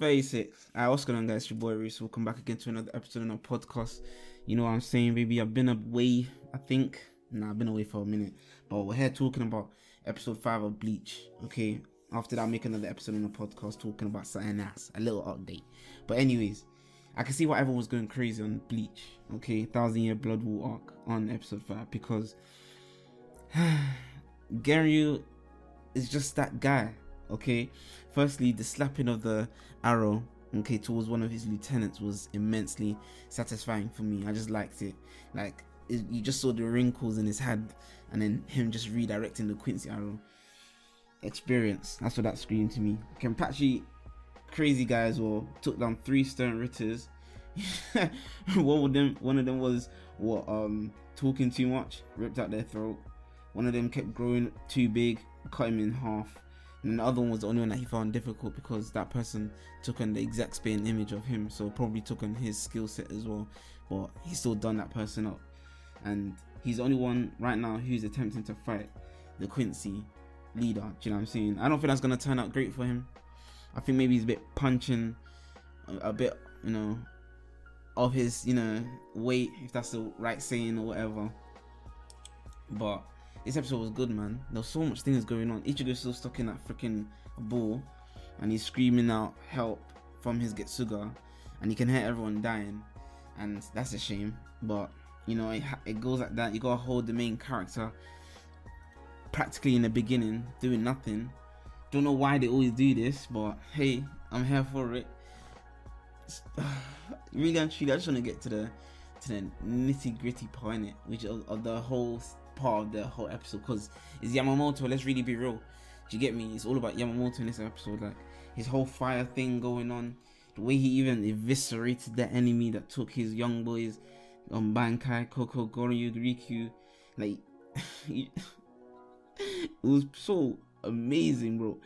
36. Alright, what's going on, guys? Your boy Reese. Welcome back again to another episode of our podcast. You know what I'm saying, baby? I've been away, I think. Nah, I've been away for a minute. But we're here talking about episode 5 of Bleach. Okay. After that, I'll make another episode on the podcast talking about something else. A little update. But, anyways, I can see why everyone was going crazy on Bleach. Okay. Thousand Year Blood War arc on episode 5 because Genryu is just that guy. Okay. Firstly, the slapping of the arrow okay towards one of his lieutenants was immensely satisfying for me. I just liked it. Like it, you just saw the wrinkles in his head, and then him just redirecting the Quincy arrow. Experience. That's what that screamed to me. Kenpachi, crazy guy as well, took down three Sternritters. one of them, one of them was what um talking too much, ripped out their throat. One of them kept growing too big, cut him in half. And the other one was the only one that he found difficult because that person took on the exact same image of him, so probably took on his skill set as well. But he still done that person up, and he's the only one right now who's attempting to fight the Quincy leader. Do you know what I'm saying? I don't think that's gonna turn out great for him. I think maybe he's a bit punching, a, a bit, you know, of his, you know, weight, if that's the right saying or whatever. But this episode was good, man. There was so much things going on. Ichigo's still stuck in that freaking ball, and he's screaming out help from his Getsuga, and you can hear everyone dying, and that's a shame. But you know, it, it goes like that. You gotta hold the main character practically in the beginning doing nothing. Don't know why they always do this, but hey, I'm here for it. really and truly, I just want to get to the to the nitty gritty in it, which of, of the whole part of the whole episode because it's Yamamoto. Let's really be real. Do you get me? It's all about Yamamoto in this episode. Like his whole fire thing going on, the way he even eviscerated the enemy that took his young boys on um, Bankai, Koko, Gonryo, Rikyu. Like it was so amazing, bro.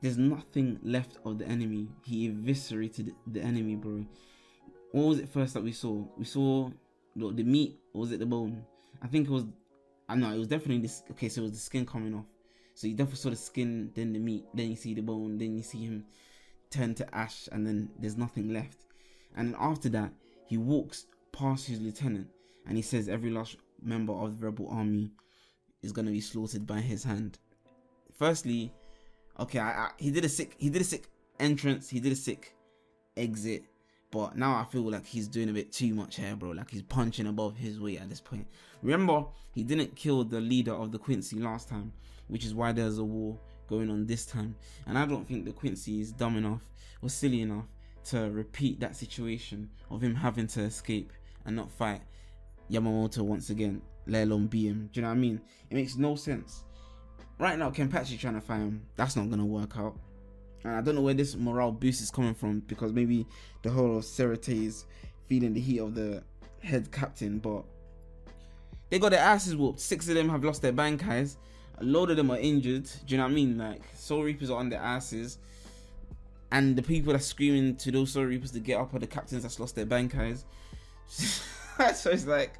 There's nothing left of the enemy. He eviscerated the enemy, bro. What was it first that we saw? We saw the meat, or was it the bone? I think it was I know it was definitely this. Okay, so it was the skin coming off. So you definitely saw the skin, then the meat, then you see the bone, then you see him turn to ash, and then there's nothing left. And after that, he walks past his lieutenant, and he says every last member of the rebel army is gonna be slaughtered by his hand. Firstly, okay, I, I, he did a sick, he did a sick entrance, he did a sick exit, but now I feel like he's doing a bit too much here, bro. Like he's punching above his weight at this point. Remember, he didn't kill the leader of the Quincy last time, which is why there's a war going on this time. And I don't think the Quincy is dumb enough or silly enough to repeat that situation of him having to escape and not fight Yamamoto once again, let alone beat him. Do you know what I mean? It makes no sense. Right now, Kenpachi trying to fight him. That's not gonna work out. And I don't know where this morale boost is coming from because maybe the whole of Seireitei is feeling the heat of the head captain, but they got their asses whooped. Six of them have lost their bankais. A load of them are injured. Do you know what I mean? Like Soul Reapers are on their asses. And the people that screaming to those Soul Reapers to get up are the captains that's lost their bankais. so it's like,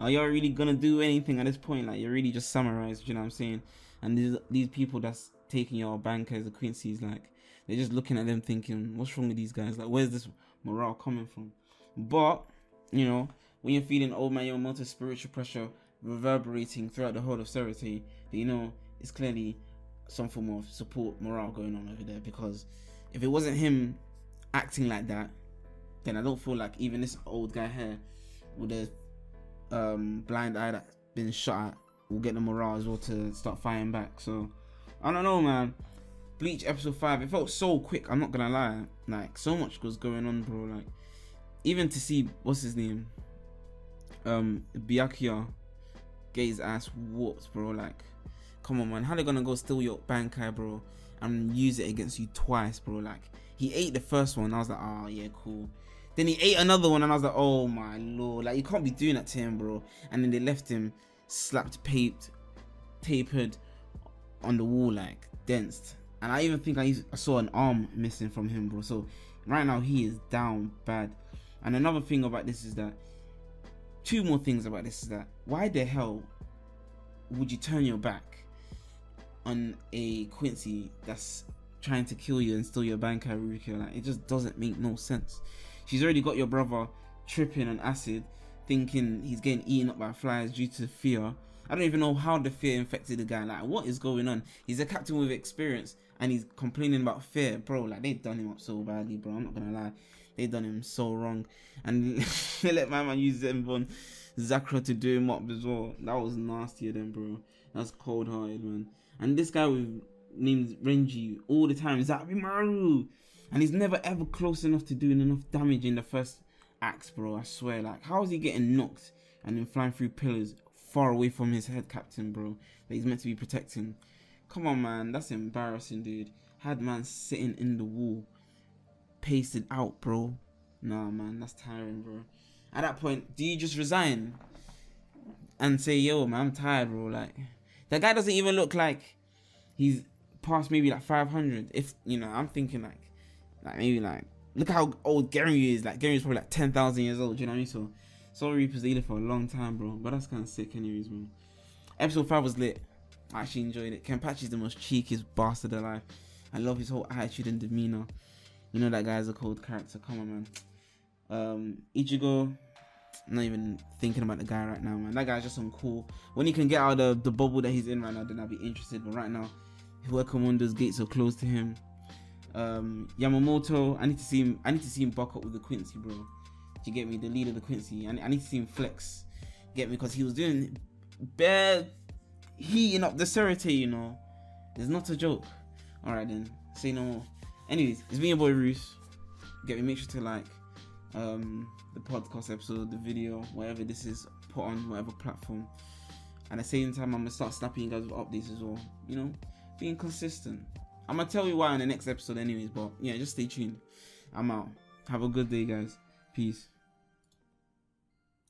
are y'all really gonna do anything at this point? Like you're really just summarized, you know what I'm saying? And these these people that's taking your bankais, the Quincy's, like they're just looking at them thinking, what's wrong with these guys? Like, where's this morale coming from? But you know, when you're feeling old man Yamamoto spiritual pressure reverberating throughout the whole of Seireitei, you know it's clearly some form of support morale going on over there. Because if it wasn't him acting like that, then I don't feel like even this old guy here with a um, blind eye that's been shot at will get the morale as well to start firing back. So I don't know, man. Bleach episode five, it felt so quick. I'm not gonna lie. Like so much was going on, bro. Like even to see what's his name, um, Byakuya, get his ass whooped, bro. Like, come on, man. How they gonna go steal your bankai, bro, and use it against you twice, bro? Like he ate the first one. I was like, oh yeah, cool. Then he ate another one, and I was like, oh my lord, like you can't be doing that to him, bro. And then they left him slapped, taped, tapered on the wall like densed. And I even think I, used, I saw an arm missing from him, bro. So right now he is down bad. And another thing about this is that two more things about this is that why the hell would you turn your back on a Quincy that's trying to kill you and steal your bank Rukia. Like it just doesn't make no sense. She's already got your brother tripping on acid, thinking he's getting eaten up by flies due to fear. I don't even know how the fear infected the guy. Like, what is going on? He's a captain with experience and he's complaining about fear, bro. Like, they've done him up so badly, bro. I'm not gonna lie. they've done him so wrong. And they let my man use them on Zakra to do him up as well. That was nastier than, bro. That's cold hearted, man. And this guy with named Renji all the time, Zabimaru. And he's never ever close enough to doing enough damage in the first acts, bro. I swear. Like, how is he getting knocked and then flying through pillars far away from his head captain, bro? That he's meant to be protecting. Come on, man. That's embarrassing, dude. Had man sitting in the wall, pasted out, bro. Nah, man. That's tiring, bro. At that point, do you just resign and say, yo, man, I'm tired, bro? Like, that guy doesn't even look like he's past maybe like 500. If, you know, I'm thinking like, like maybe like Look how old Gary is. Like Gary's probably like ten thousand years old. you know what I mean? So Soul Reaper's leader for a long time, bro. But that's kind of sick, anyways, man. Episode five was lit. I actually enjoyed it. Kenpachi's the most cheekiest bastard alive. I love his whole attitude and demeanor. You know that guy's a cold character. Come on, man. Um, Ichigo. Not even thinking about the guy right now, man. That guy's just some cool. When he can get out of the bubble that he's in right now, then I'll be interested. But right now, those gates are closed to him um, Yamamoto. I need to see him. I need to see him buck up with the Quincy, bro. Do you get me? The leader the Quincy. I, I need to see him flex. Get me? Because he was doing bare heating up the Seireitei, you know. It's not a joke. All right then. Say no more. Anyways, it's me, your boy Roos. Get me. Make sure to like um, the podcast episode, the video, whatever this is, put on whatever platform. And at the same time, I'm gonna start snapping you guys with updates as well. You know, being consistent. I'm gonna tell you why in the next episode, anyways. But yeah, just stay tuned. I'm out. Have a good day, guys. Peace.